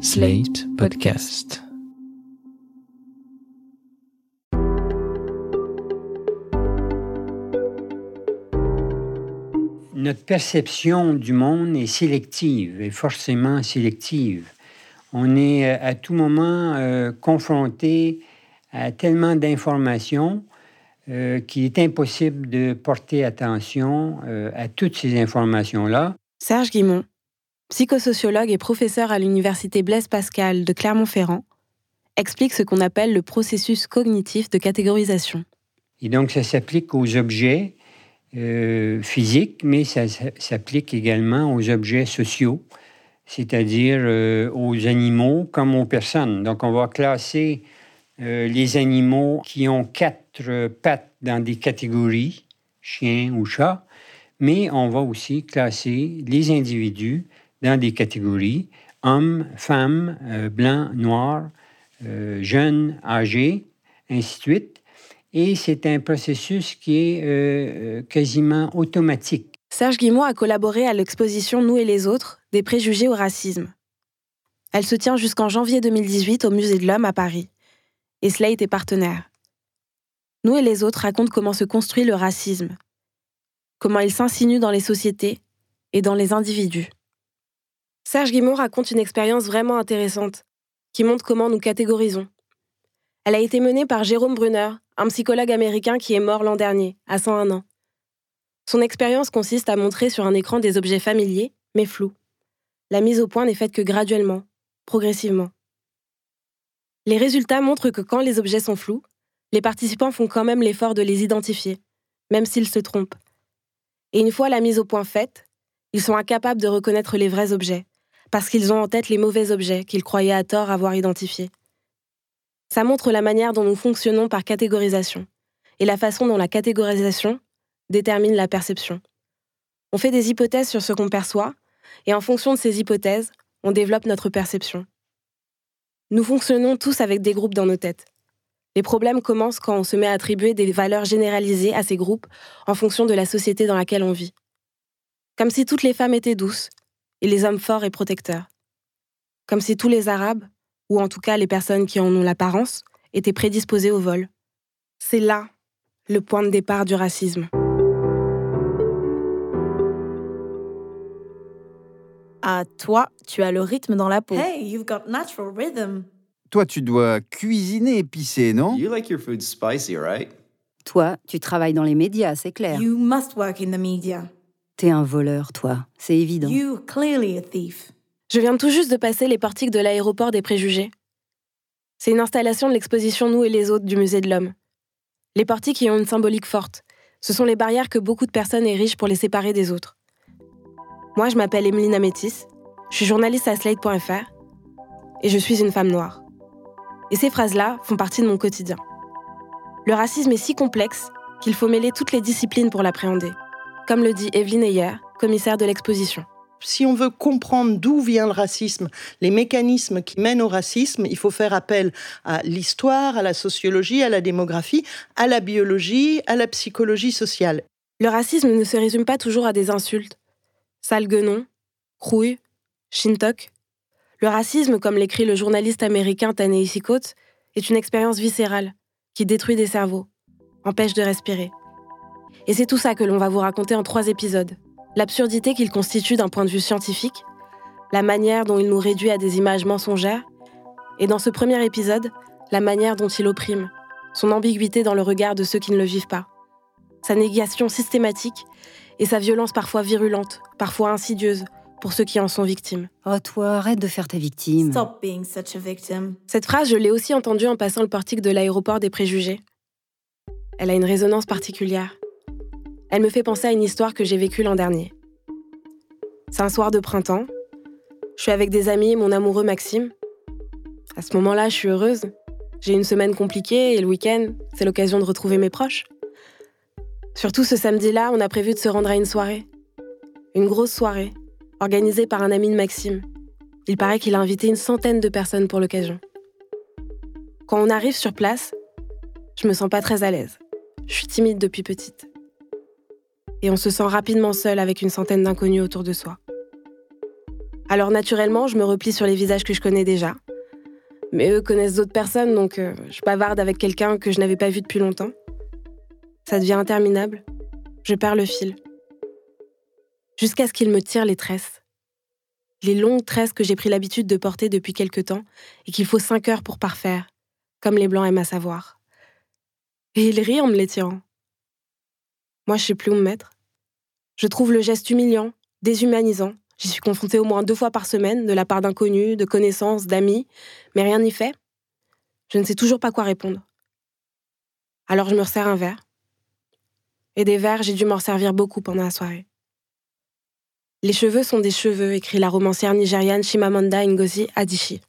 Slate Podcast. Notre perception du monde est sélective, et forcément sélective. On est euh, à tout moment euh, confronté à tellement d'informations euh, qu'il est impossible de porter attention euh, à toutes ces informations-là. Serge Guimont, psychosociologue et professeur à l'université Blaise Pascal de Clermont-Ferrand, explique ce qu'on appelle le processus cognitif de catégorisation. Et donc, ça s'applique aux objets euh, physiques, mais ça s'applique également aux objets sociaux, c'est-à-dire euh, aux animaux comme aux personnes. Donc, on va classer euh, les animaux qui ont quatre pattes dans des catégories, chien ou chat, mais on va aussi classer les individus dans des catégories, hommes, femmes, euh, blancs, noirs, euh, jeunes, âgés, ainsi de suite. Et c'est un processus qui est euh, quasiment automatique. Serge Guimont a collaboré à l'exposition Nous et les autres, des préjugés au racisme. Elle se tient jusqu'en janvier 2018 au Musée de l'Homme à Paris. Et Slate est partenaire. Nous et les autres racontent comment se construit le racisme, comment il s'insinue dans les sociétés et dans les individus. Serge Guimont raconte une expérience vraiment intéressante qui montre comment nous catégorisons. Elle a été menée par Jérôme Brunner, un psychologue américain qui est mort l'an dernier, à 101 ans. Son expérience consiste à montrer sur un écran des objets familiers, mais flous. La mise au point n'est faite que graduellement, progressivement. Les résultats montrent que quand les objets sont flous, les participants font quand même l'effort de les identifier, même s'ils se trompent. Et une fois la mise au point faite, ils sont incapables de reconnaître les vrais objets, parce qu'ils ont en tête les mauvais objets qu'ils croyaient à tort avoir identifiés. Ça montre la manière dont nous fonctionnons par catégorisation, et la façon dont la catégorisation détermine la perception. On fait des hypothèses sur ce qu'on perçoit, et en fonction de ces hypothèses, on développe notre perception. Nous fonctionnons tous avec des groupes dans nos têtes. Les problèmes commencent quand on se met à attribuer des valeurs généralisées à ces groupes en fonction de la société dans laquelle on vit. Comme si toutes les femmes étaient douces et les hommes forts et protecteurs. Comme si tous les Arabes, ou en tout cas les personnes qui en ont l'apparence, étaient prédisposés au vol. C'est là le point de départ du racisme. Ah, toi, tu as le rythme dans la peau. Hey, you've got natural rhythm. Toi, tu dois cuisiner épicé, non? You like your food spicy, right? Toi, tu travailles dans les médias, c'est clair. You must work in the media. T'es un voleur, toi, c'est évident. You're clearly a thief. Je viens tout juste de passer les portiques de l'aéroport des préjugés. C'est une installation de l'exposition Nous et les autres du Musée de l'Homme. Les portiques y ont une symbolique forte. Ce sont les barrières que beaucoup de personnes érigent pour les séparer des autres. Moi, je m'appelle Emeline Amétis, je suis journaliste à Slate.fr et je suis une femme noire. Et ces phrases-là font partie de mon quotidien. Le racisme est si complexe qu'il faut mêler toutes les disciplines pour l'appréhender, comme le dit Evelyne Heyer, commissaire de l'exposition. Si on veut comprendre d'où vient le racisme, les mécanismes qui mènent au racisme, il faut faire appel à l'histoire, à la sociologie, à la démographie, à la biologie, à la psychologie sociale. Le racisme ne se résume pas toujours à des insultes. Sale guenon, crouille, shintok. Le racisme, comme l'écrit le journaliste américain Ta-Nehisi Coates, est une expérience viscérale qui détruit des cerveaux, empêche de respirer. Et c'est tout ça que l'on va vous raconter en trois épisodes. L'absurdité qu'il constitue d'un point de vue scientifique, la manière dont il nous réduit à des images mensongères, et dans ce premier épisode, la manière dont il opprime, son ambiguïté dans le regard de ceux qui ne le vivent pas, sa négation systématique et sa violence parfois virulente, parfois insidieuse, pour ceux qui en sont victimes. Oh, toi, arrête de faire ta victime. Stop being such a victim. Cette phrase, je l'ai aussi entendue en passant le portique de l'aéroport des préjugés. Elle a une résonance particulière. Elle me fait penser à une histoire que j'ai vécue l'an dernier. C'est un soir de printemps. Je suis avec des amis et mon amoureux Maxime. À ce moment-là, je suis heureuse. J'ai une semaine compliquée et le week-end, c'est l'occasion de retrouver mes proches. Surtout ce samedi-là, on a prévu de se rendre à une soirée. Une grosse soirée, organisée par un ami de Maxime. Il paraît qu'il a invité une centaine de personnes pour l'occasion. Quand on arrive sur place, je me sens pas très à l'aise. Je suis timide depuis petite. Et on se sent rapidement seul avec une centaine d'inconnus autour de soi. Alors naturellement, je me replie sur les visages que je connais déjà. Mais eux connaissent d'autres personnes, donc euh, je bavarde avec quelqu'un que je n'avais pas vu depuis longtemps. Ça devient interminable. Je perds le fil. Jusqu'à ce qu'il me tire les tresses. Les longues tresses que j'ai pris l'habitude de porter depuis quelque temps et qu'il faut cinq heures pour parfaire, comme les blancs aiment à savoir. Et il rit en me les tirant. Moi, je sais plus où me mettre. Je trouve le geste humiliant, déshumanisant. J'y suis confrontée au moins deux fois par semaine, de la part d'inconnus, de connaissances, d'amis, mais rien n'y fait. Je ne sais toujours pas quoi répondre. Alors je me resserre un verre. Et des verres, j'ai dû m'en servir beaucoup pendant la soirée. Les cheveux sont des cheveux, écrit la romancière nigériane Chimamanda Ngozi Adichie.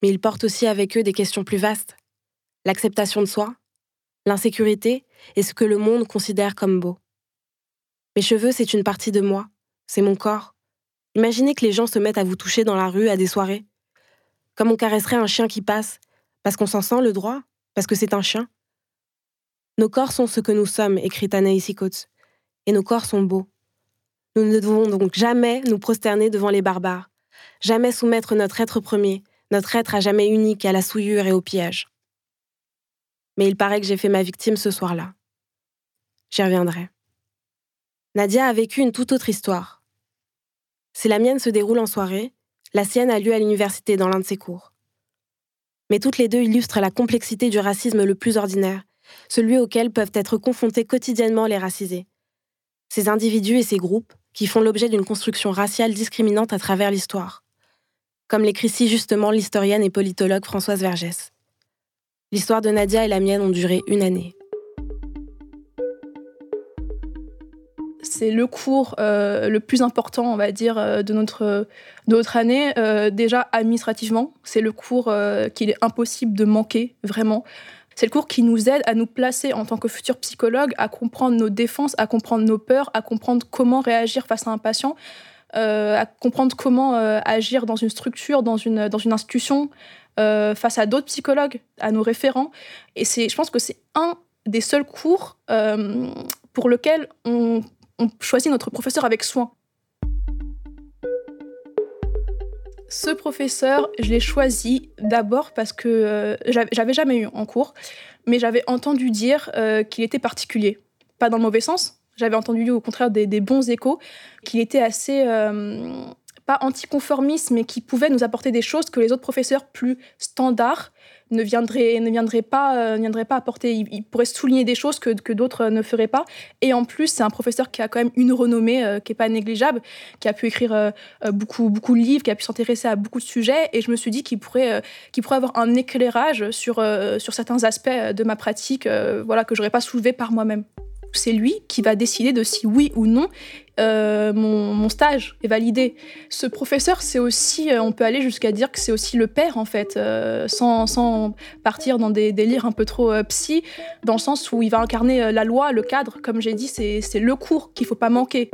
Mais ils portent aussi avec eux des questions plus vastes. L'acceptation de soi, l'insécurité et ce que le monde considère comme beau. Mes cheveux, c'est une partie de moi, c'est mon corps. Imaginez que les gens se mettent à vous toucher dans la rue à des soirées. Comme on caresserait un chien qui passe, parce qu'on s'en sent le droit, parce que c'est un chien. Nos corps sont ce que nous sommes, écrit Anaïs Coates, et nos corps sont beaux. Nous ne devons donc jamais nous prosterner devant les barbares, jamais soumettre notre être premier, notre être à jamais unique à la souillure et au piège mais il paraît que j'ai fait ma victime ce soir-là. J'y reviendrai. Nadia a vécu une toute autre histoire. Si la mienne se déroule en soirée, la sienne a lieu à l'université dans l'un de ses cours. Mais toutes les deux illustrent la complexité du racisme le plus ordinaire, celui auquel peuvent être confrontés quotidiennement les racisés. Ces individus et ces groupes qui font l'objet d'une construction raciale discriminante à travers l'histoire. Comme l'écrit si justement l'historienne et politologue Françoise Vergès. L'histoire de Nadia et la mienne ont duré une année. C'est le cours euh, le plus important, on va dire, euh, de, notre, année. Euh, déjà, administrativement, c'est le cours qu'il est impossible de manquer, vraiment. C'est le cours qui nous aide à nous placer en tant que futurs psychologues, à comprendre nos défenses, à comprendre nos peurs, à comprendre comment réagir face à un patient, à comprendre comment agir dans une structure, dans une, dans une institution, euh, face à d'autres psychologues, à nos référents. Et c'est, je pense que c'est un des seuls cours euh, pour lequel on, choisit notre professeur avec soin. Ce professeur, je l'ai choisi d'abord parce que euh, j'avais jamais eu en cours, mais j'avais entendu dire qu'il était particulier. Pas dans le mauvais sens, j'avais entendu au contraire des, des bons échos, qu'il était assez pas anticonformiste, mais qui pouvait nous apporter des choses que les autres professeurs plus standards ne viendraient, ne pas, euh, pas apporter. Il, pourrait souligner des choses que, que d'autres ne feraient pas. Et en plus, c'est un professeur qui a quand même une renommée euh, qui est pas négligeable, qui a pu écrire euh, beaucoup, beaucoup de livres, qui a pu s'intéresser à beaucoup de sujets. Et je me suis dit qu'il pourrait, pourrait avoir un éclairage sur, sur certains aspects de ma pratique voilà, que j'aurais pas soulevé par moi-même c'est lui qui va décider de si oui ou non euh, mon, stage est validé. Ce professeur, c'est aussi, euh, on peut aller jusqu'à dire que c'est aussi le père en fait, euh, sans, partir dans des délires un peu trop psy, dans le sens où il va incarner la loi, le cadre. Comme j'ai dit, c'est le cours qu'il faut pas manquer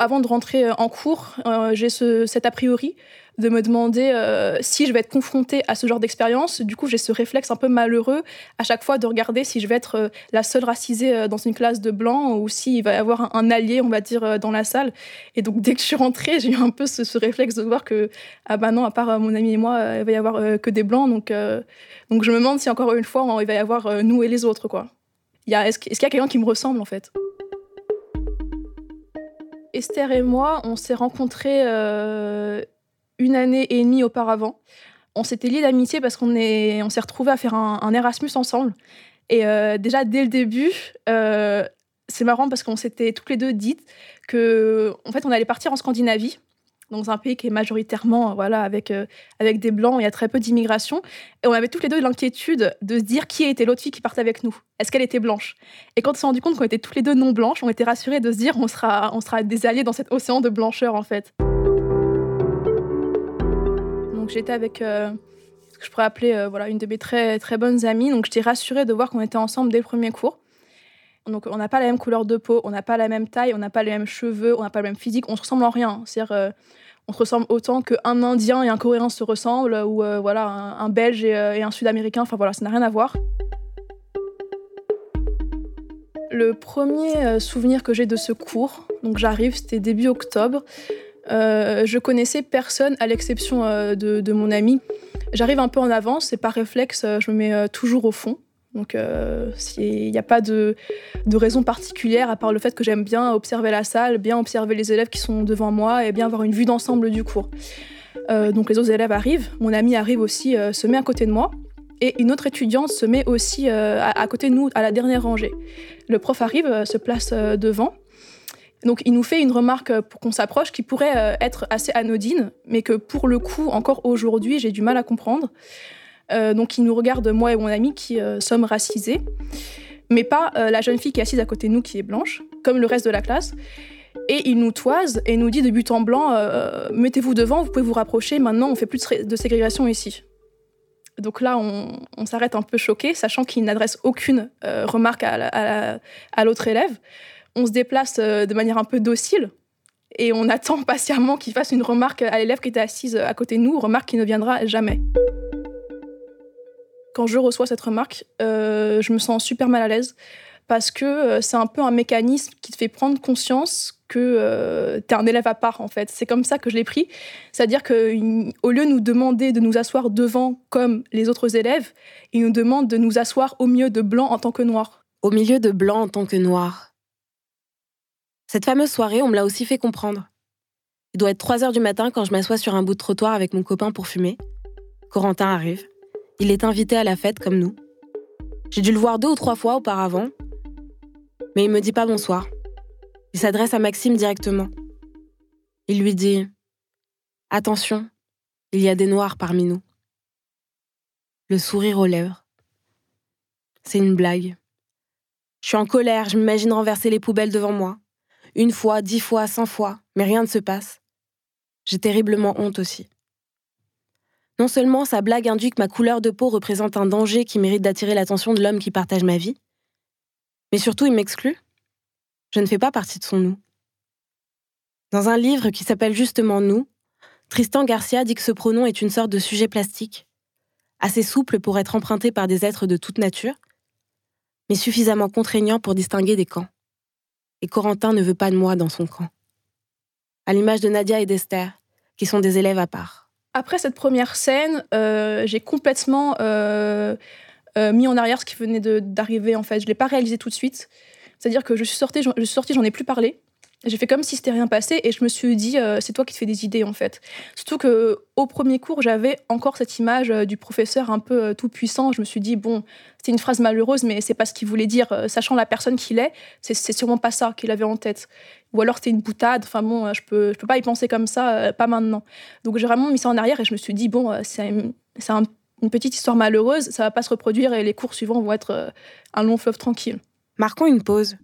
avant de rentrer en cours, j'ai cet a priori de me demander euh, si je vais être confrontée à ce genre d'expérience. Du coup, j'ai ce réflexe un peu malheureux à chaque fois de regarder si je vais être euh, la seule racisée euh, dans une classe de blancs ou s'il va y avoir un, allié, on va dire, dans la salle. Et donc, dès que je suis rentrée, j'ai eu un peu ce, réflexe de voir que, ah bah non, à part mon ami et moi, il va y avoir que des blancs. Donc, donc, je me demande si encore une fois, il va y avoir nous et les autres, quoi. Est-ce qu'il y a quelqu'un qui me ressemble, en fait? Esther et moi, on s'est rencontrés une année et demie auparavant. On s'était liés d'amitié parce qu'on est, on s'est retrouvés à faire un, Erasmus ensemble. Et euh, déjà dès le début, euh, c'est marrant parce qu'on s'était toutes les deux dites que, en fait, on allait partir en Scandinavie, dans un pays qui est majoritairement, voilà, avec euh, avec des blancs, il y a très peu d'immigration. Et on avait toutes les deux l'inquiétude de se dire qui était l'autre fille qui partait avec nous. Est-ce qu'elle était blanche? Et quand on s'est rendu compte qu'on était toutes les deux non blanches, on était rassurés de se dire on sera on sera des alliés dans cet océan de blancheur en fait j'étais avec euh, ce que je pourrais appeler euh, voilà, une de mes très, très bonnes amies. Donc j'étais rassurée de voir qu'on était ensemble dès le premier cours. Donc on n'a pas la même couleur de peau, on n'a pas la même taille, on n'a pas les mêmes cheveux, on n'a pas le même physique, on se ressemble en rien. C'est-à-dire euh, on se ressemble autant qu'un Indien et un Coréen se ressemblent, ou voilà un, Belge et, un Sud-Américain. Enfin voilà, ça n'a rien à voir. Le premier euh, souvenir que j'ai de ce cours, donc j'arrive, c'était début octobre. Euh, je connaissais personne à l'exception euh, de, de, mon ami. J'arrive un peu en avance et par réflexe, je me mets toujours au fond. Donc il n'y a pas de, de, raison particulière à part le fait que j'aime bien observer la salle, bien observer les élèves qui sont devant moi et bien avoir une vue d'ensemble du cours. donc les autres élèves arrivent, mon ami arrive aussi, se met à côté de moi. Et une autre étudiante se met aussi à, à, côté de nous, à la dernière rangée. Le prof arrive, euh, se place euh, devant. Donc il nous fait une remarque euh, pour qu'on s'approche qui pourrait être assez anodine, mais que pour le coup, encore aujourd'hui, j'ai du mal à comprendre. Donc il nous regarde, moi et mon ami, qui sommes racisés, mais pas la jeune fille qui est assise à côté de nous, qui est blanche, comme le reste de la classe. Et il nous toise et nous dit de but en blanc, mettez-vous devant, vous pouvez vous rapprocher, maintenant on fait plus de ségrégation ici. Donc là, on, s'arrête un peu choqué, sachant qu'il n'adresse aucune euh, remarque à, l'autre élève. On se déplace euh, de manière un peu docile et on attend patiemment qu'il fasse une remarque à l'élève qui était assise à côté de nous, remarque qui ne viendra jamais. Quand je reçois cette remarque, euh, je me sens super mal à l'aise parce que c'est un peu un mécanisme qui te fait prendre conscience que euh, tu es un élève à part, en fait. C'est comme ça que je l'ai pris. C'est-à-dire qu'au lieu de nous demander de nous asseoir devant comme les autres élèves, il nous demande de nous asseoir au milieu de blanc en tant que noir. Au milieu de blanc en tant que noir. Cette fameuse soirée, on me l'a aussi fait comprendre. Il doit être 3 heures du matin quand je m'assois sur un bout de trottoir avec mon copain pour fumer. Corentin arrive. Il est invité à la fête comme nous. J'ai dû le voir deux ou trois fois auparavant, mais il me dit pas bonsoir. Il s'adresse à Maxime directement. Il lui dit Attention, il y a des noirs parmi nous. Le sourire aux lèvres. C'est une blague. Je suis en colère, je m'imagine renverser les poubelles devant moi. Une fois, dix fois, cent fois, mais rien ne se passe. J'ai terriblement honte aussi. Non seulement sa blague induit que ma couleur de peau représente un danger qui mérite d'attirer l'attention de l'homme qui partage ma vie, mais surtout il m'exclut. Je ne fais pas partie de son nous. Dans un livre qui s'appelle justement Nous, Tristan Garcia dit que ce pronom est une sorte de sujet plastique, assez souple pour être emprunté par des êtres de toute nature, mais suffisamment contraignant pour distinguer des camps. Et Corentin ne veut pas de moi dans son camp. À l'image de Nadia et d'Esther, qui sont des élèves à part. Après cette première scène, euh, j'ai complètement euh, euh, mis en arrière ce qui venait d'arriver. En fait, je l'ai pas réalisé tout de suite. C'est-à-dire que je suis je suis sortie, j'en ai plus parlé. J'ai fait comme si c'était rien passé et je me suis dit euh, c'est toi qui te fais des idées en fait. Surtout que au premier cours j'avais encore cette image euh, du professeur un peu euh, tout puissant. Je me suis dit bon c'est une phrase malheureuse mais c'est pas ce qu'il voulait dire. sachant la personne qu'il est, c'est sûrement pas ça qu'il avait en tête. Ou alors c'était une boutade. Enfin bon je peux je peux pas y penser comme ça pas maintenant. Donc j'ai vraiment mis ça en arrière et je me suis dit bon c'est une petite histoire malheureuse ça va pas se reproduire et les cours suivants vont être un long fleuve tranquille. Marquons une pause.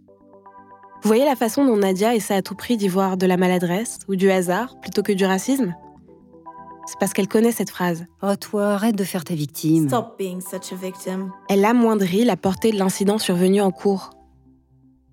Vous voyez la façon dont Nadia essaie à tout prix d'y voir de la maladresse ou du hasard plutôt que du racisme? C'est parce qu'elle connaît cette phrase. Oh toi, arrête de faire ta victime. Stop being such a victim. Elle amoindrit la portée de l'incident survenu en cours.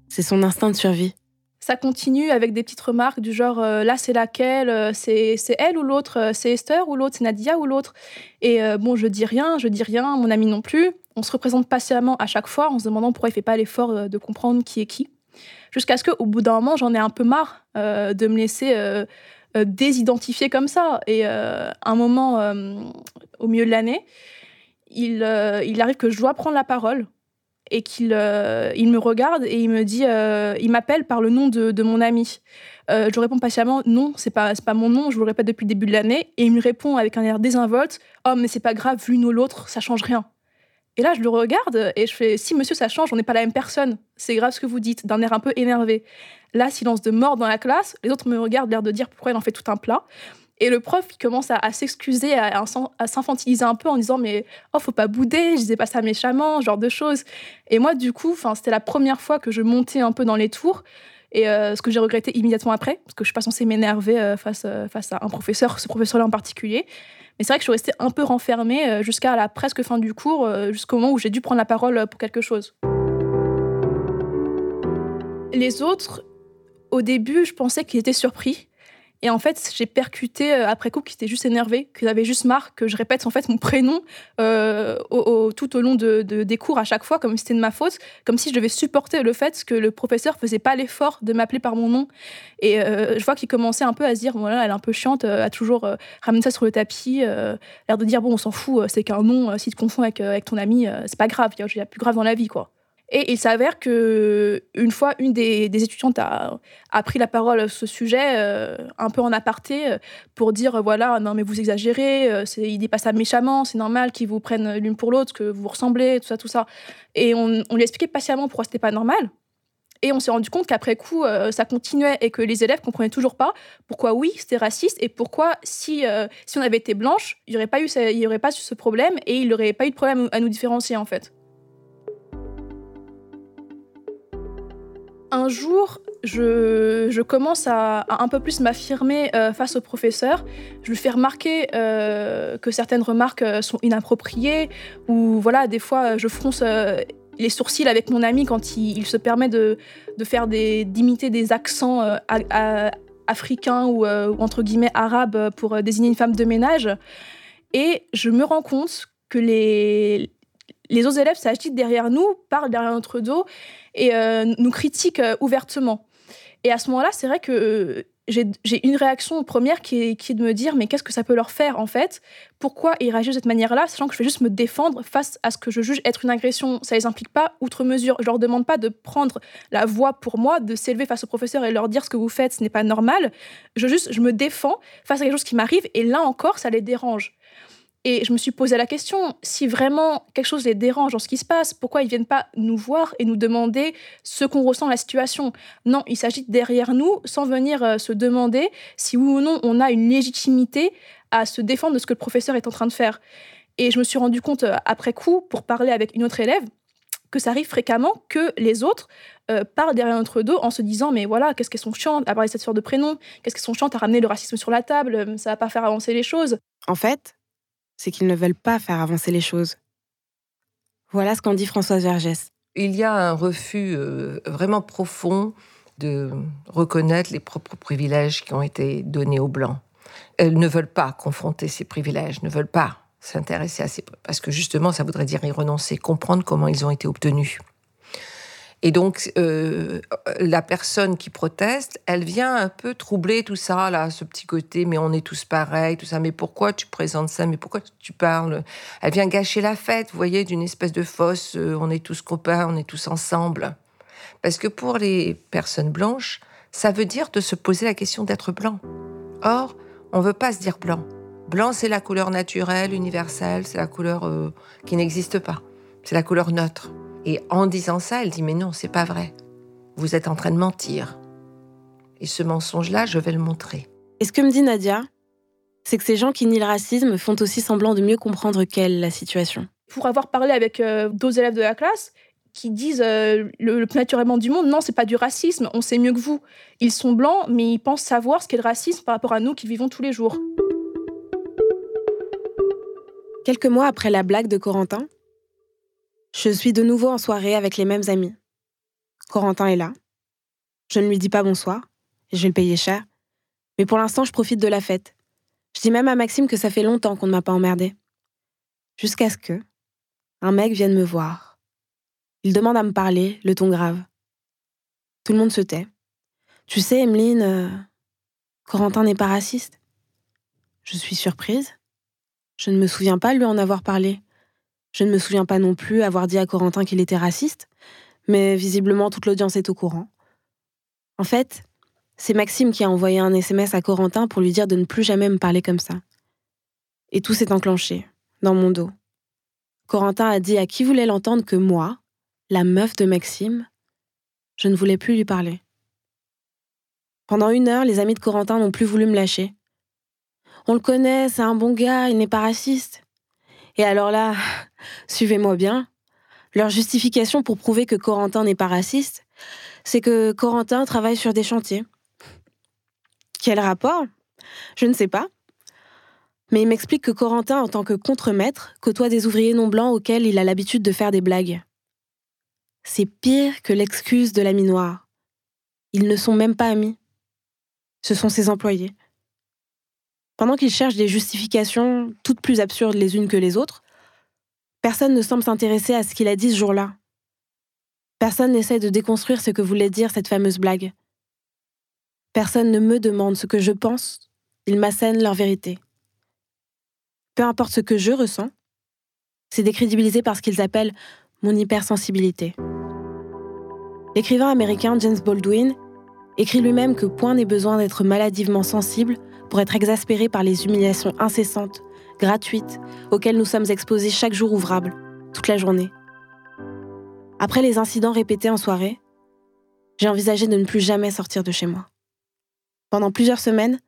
C'est son instinct de survie. Ça continue avec des petites remarques du genre euh, là c'est laquelle, euh, c'est elle ou l'autre, euh, c'est Esther ou l'autre, c'est Nadia ou l'autre. Et bon, je dis rien, je dis rien, mon ami non plus on se représente patiemment à chaque fois en se demandant pourquoi il fait pas l'effort euh, de comprendre qui est qui. Jusqu'à ce qu'au bout d'un moment, j'en ai un peu marre euh, de me laisser euh, désidentifier comme ça. Et un moment, au milieu de l'année, il, arrive que je dois prendre la parole et qu'il il me regarde et il me dit, il m'appelle par le nom de, mon ami. je réponds patiemment, non, c'est pas, pas mon nom, je vous le répète depuis le début de l'année. Et il me répond avec un air désinvolte, oh, mais c'est pas grave, l'une ou l'autre, ça change rien. Et là, je le regarde et je fais Si monsieur, ça change, on n'est pas la même personne. C'est grave ce que vous dites, d'un air un peu énervé. Là, silence de mort dans la classe. Les autres me regardent, l'air de dire pourquoi il en fait tout un plat. Et le prof, il commence à, s'excuser, à, s'infantiliser un peu en disant Mais oh, faut pas bouder, je disais pas ça méchamment, genre de choses. Et moi, du coup, c'était la première fois que je montais un peu dans les tours. Et euh, ce que j'ai regretté immédiatement après, parce que je suis pas censée m'énerver euh, face, euh, face à un professeur, ce professeur-là en particulier. Mais c'est vrai que je suis restée un peu renfermée jusqu'à la presque fin du cours, jusqu'au moment où j'ai dû prendre la parole pour quelque chose. Les autres, au début, je pensais qu'ils étaient surpris Et en fait, j'ai percuté euh, après coup qu'ils étaient juste énervés, qu'ils avaient juste marre que je répète en fait mon prénom euh, tout au long de, des cours à chaque fois, comme si c'était de ma faute, comme si je devais supporter le fait que le professeur faisait pas l'effort de m'appeler par mon nom. Et euh, je vois qu'ils commençaient un peu à se dire, voilà, elle est un peu chiante, à toujours ramener ça sur le tapis, l'air de dire, bon, on s'en fout, c'est qu'un nom, si tu te confonds avec, avec ton ami, c'est pas grave, il y a plus grave dans la vie, quoi. Et il s'avère que une fois, une des, étudiantes a, pris la parole à ce sujet, euh, un peu en aparté, euh, pour dire voilà, non mais vous exagérez, euh, il dit pas ça méchamment, c'est normal qu'ils vous prennent l'une pour l'autre, que vous ressemblez, tout ça, tout ça. Et on, lui a expliqué patiemment pourquoi c'était pas normal. Et on s'est rendu compte qu'après coup, ça continuait et que les élèves comprenaient toujours pas pourquoi oui, c'était raciste et pourquoi si, si on avait été blanche, il n'y aurait pas eu, aurait pas eu ce problème et il n'aurait pas eu de problème à nous différencier en fait. Un jour, je, commence à, un peu plus m'affirmer euh, face au professeur. Je lui fais remarquer euh, que certaines remarques euh, sont inappropriées, ou voilà, des fois, je fronce les sourcils avec mon ami quand il, se permet de, faire des, d'imiter des accents africains ou, entre guillemets arabes pour désigner une femme de ménage. Et je me rends compte que les, les autres élèves s'agitent derrière nous, parlent derrière notre dos et euh, nous critiquent euh, ouvertement. Et à ce moment-là, c'est vrai que euh, j'ai une réaction première qui est, qui est, de me dire mais qu'est-ce que ça peut leur faire en fait? Pourquoi ils réagissent de cette manière-là, sachant que je vais juste me défendre face à ce que je juge être une agression? Ça les implique pas outre mesure. Je leur demande pas de prendre la voix pour moi, de s'élever face au professeur et leur dire ce que vous faites, ce n'est pas normal. Je juste je me défends face à quelque chose qui m'arrive et là encore ça les dérange. Et je me suis posé la question, si vraiment quelque chose les dérange dans ce qui se passe, pourquoi ils viennent pas nous voir et nous demander ce qu'on ressent la situation? Non, ils s'agitent derrière nous sans venir euh, se demander si oui ou non on a une légitimité à se défendre de ce que le professeur est en train de faire. Et je me suis rendu compte euh, après coup, pour parler avec une autre élève, que ça arrive fréquemment que les autres euh, parlent derrière notre dos en se disant mais voilà qu'est-ce qu'elles sont chiantes à parler cette sorte de prénom? Qu'est-ce qu'elles sont chiantes à ramener le racisme sur la table? Ça va pas faire avancer les choses. En fait c'est qu'ils ne veulent pas faire avancer les choses. Voilà ce qu'en dit Françoise Vergès. Il y a un refus euh, vraiment profond de reconnaître les propres privilèges qui ont été donnés aux Blancs. Elles ne veulent pas confronter ces privilèges, ne veulent pas s'intéresser à ces... Parce que justement, ça voudrait dire y renoncer, comprendre comment ils ont été obtenus. Et donc, euh, la personne qui proteste, elle vient un peu troubler tout ça, là, ce petit côté, mais on est tous pareils, tout ça. Mais pourquoi tu présentes ça? Mais pourquoi tu parles? Elle vient gâcher la fête, vous voyez, d'une espèce de fosse. Euh, on est tous copains, on est tous ensemble. Parce que pour les personnes blanches, ça veut dire de se poser la question d'être blanc. Or, on veut pas se dire blanc. Blanc, c'est la couleur naturelle, universelle, c'est la couleur euh, qui n'existe pas. C'est la couleur neutre. Et en disant ça, elle dit Mais non, c'est pas vrai. Vous êtes en train de mentir. Et ce mensonge-là, je vais le montrer. Et ce que me dit Nadia, c'est que ces gens qui nient le racisme font aussi semblant de mieux comprendre qu'elle la situation. Pour avoir parlé avec euh, d'autres élèves de la classe, qui disent euh, le, plus naturellement du monde, non, c'est pas du racisme, on sait mieux que vous. Ils sont blancs, mais ils pensent savoir ce qu'est le racisme par rapport à nous qui vivons tous les jours. Quelques mois après la blague de Corentin, je suis de nouveau en soirée avec les mêmes amis. Corentin est là. Je ne lui dis pas bonsoir, et je vais le payer cher. Mais pour l'instant, je profite de la fête. Je dis même à Maxime que ça fait longtemps qu'on ne m'a pas emmerdé. Jusqu'à ce que un mec vienne me voir. Il demande à me parler, le ton grave. Tout le monde se tait. Tu sais, Emeline, euh, Corentin n'est pas raciste. Je suis surprise. Je ne me souviens pas lui en avoir parlé. Je ne me souviens pas non plus avoir dit à Corentin qu'il était raciste, mais visiblement toute l'audience est au courant. En fait, c'est Maxime qui a envoyé un SMS à Corentin pour lui dire de ne plus jamais me parler comme ça. Et tout s'est enclenché, dans mon dos. Corentin a dit à qui voulait l'entendre que moi, la meuf de Maxime, je ne voulais plus lui parler. Pendant une heure, les amis de Corentin n'ont plus voulu me lâcher. On le connaît, c'est un bon gars, il n'est pas raciste. Et alors là, suivez-moi bien, leur justification pour prouver que Corentin n'est pas raciste, c'est que Corentin travaille sur des chantiers. Quel rapport? Je ne sais pas. Mais il m'explique que Corentin, en tant que contremaître, côtoie des ouvriers non blancs auxquels il a l'habitude de faire des blagues. C'est pire que l'excuse de l'ami noir. Ils ne sont même pas amis. Ce sont ses employés. Pendant qu'ils cherchent des justifications toutes plus absurdes les unes que les autres, personne ne semble s'intéresser à ce qu'il a dit ce jour-là. Personne n'essaie de déconstruire ce que voulait dire cette fameuse blague. Personne ne me demande ce que je pense, ils m'assènent leur vérité. Peu importe ce que je ressens, c'est décrédibilisé par ce qu'ils appellent mon hypersensibilité. L'écrivain américain James Baldwin écrit lui-même que point n'est besoin d'être maladivement sensible pour être exaspéré par les humiliations incessantes, gratuites, auxquelles nous sommes exposés chaque jour ouvrable, toute la journée. Après les incidents répétés en soirée, j'ai envisagé de ne plus jamais sortir de chez moi. Pendant plusieurs semaines,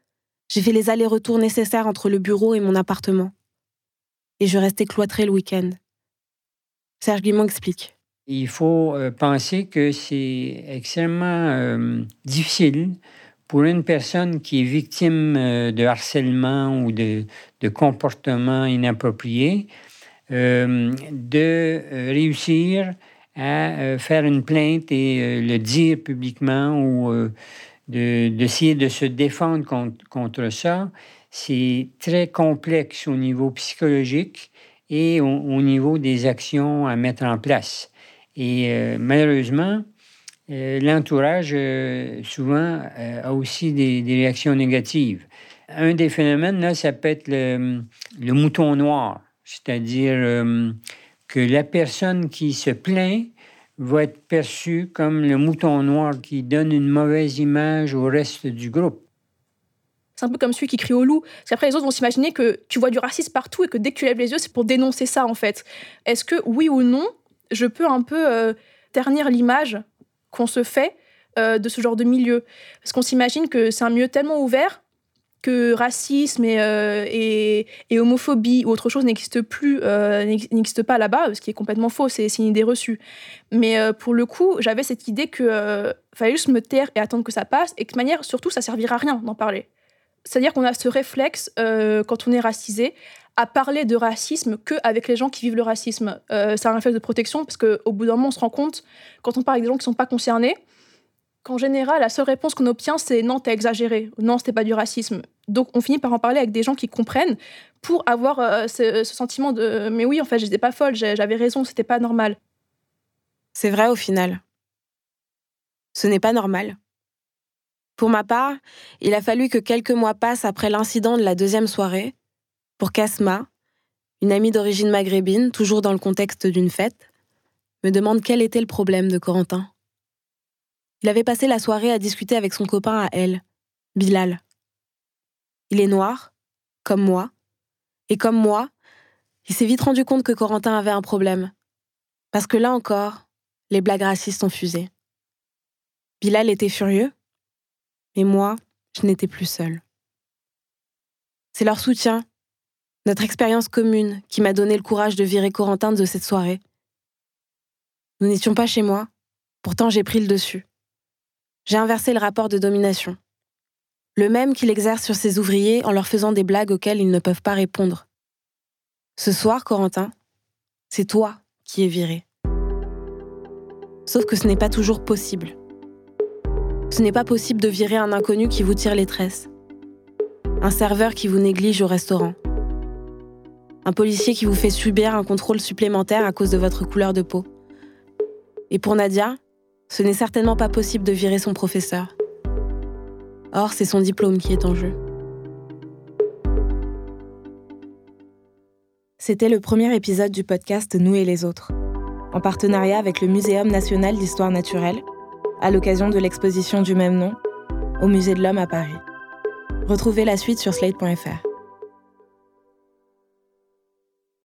j'ai fait les allers-retours nécessaires entre le bureau et mon appartement. Et je restais cloîtré le week-end. Serge Guimont explique. Il faut euh, penser que c'est extrêmement euh, difficile pour une personne qui est victime euh, de harcèlement ou de, de comportement inapproprié de réussir à faire une plainte et le dire publiquement ou d'essayer de, se défendre contre, ça. C'est très complexe au niveau psychologique et au, niveau des actions à mettre en place. Et euh, malheureusement, euh, l'entourage, euh, souvent, a aussi des, réactions négatives. Un des phénomènes, là, ça peut être le, mouton noir, c'est-à-dire que la personne qui se plaint va être perçue comme le mouton noir qui donne une mauvaise image au reste du groupe. C'est un peu comme celui qui crie au loup. Parce qu'après, les autres vont s'imaginer que tu vois du racisme partout et que dès que tu lèves les yeux, c'est pour dénoncer ça, en fait. Est-ce que, oui ou non, je peux un peu euh, ternir l'image qu'on se fait euh, de ce genre de milieu Parce qu'on s'imagine que c'est un milieu tellement ouvert que racisme euh, et, et, homophobie ou autre chose n'existe plus, n'existe pas là-bas, ce qui est complètement faux, c'est une idée reçue. Mais pour le coup, j'avais cette idée que fallait juste me taire et attendre que ça passe, et que de manière, surtout, ça servira à rien d'en parler. C'est-à-dire qu'on a ce réflexe, euh, quand on est racisé, à parler de racisme qu'avec les gens qui vivent le racisme. Euh, c'est un réflexe de protection parce qu'au bout d'un moment, on se rend compte, quand on parle avec des gens qui ne sont pas concernés, qu'en général, la seule réponse qu'on obtient, c'est non, t'as exagéré, non, c'était pas du racisme. Donc on finit par en parler avec des gens qui comprennent pour avoir euh, ce, ce, sentiment de mais oui, en fait, j'étais pas folle, j'avais raison, c'était pas normal. C'est vrai au final. Ce n'est pas normal. Pour ma part, il a fallu que quelques mois passent après l'incident de la deuxième soirée pour qu'Asma, une amie d'origine maghrébine, toujours dans le contexte d'une fête, me demande quel était le problème de Corentin. Il avait passé la soirée à discuter avec son copain à elle, Bilal. Il est noir, comme moi, et comme moi, il s'est vite rendu compte que Corentin avait un problème. Parce que là encore, les blagues racistes ont fusé. Bilal était furieux, et moi, je n'étais plus seule. C'est leur soutien, notre expérience commune, qui m'a donné le courage de virer Corentin de cette soirée. Nous n'étions pas chez moi, pourtant j'ai pris le dessus. J'ai inversé le rapport de domination. Le même qu'il exerce sur ses ouvriers en leur faisant des blagues auxquelles ils ne peuvent pas répondre. Ce soir, Corentin, c'est toi qui es viré. Sauf que ce n'est pas toujours possible. Ce n'est pas possible de virer un inconnu qui vous tire les tresses. Un serveur qui vous néglige au restaurant. Un policier qui vous fait subir un contrôle supplémentaire à cause de votre couleur de peau. Et pour Nadia, ce n'est certainement pas possible de virer son professeur. Or, c'est son diplôme qui est en jeu. C'était le premier épisode du podcast Nous et les autres, en partenariat avec le Muséum national d'histoire naturelle à l'occasion de l'exposition du même nom au Musée de l'Homme à Paris. Retrouvez la suite sur slate.fr.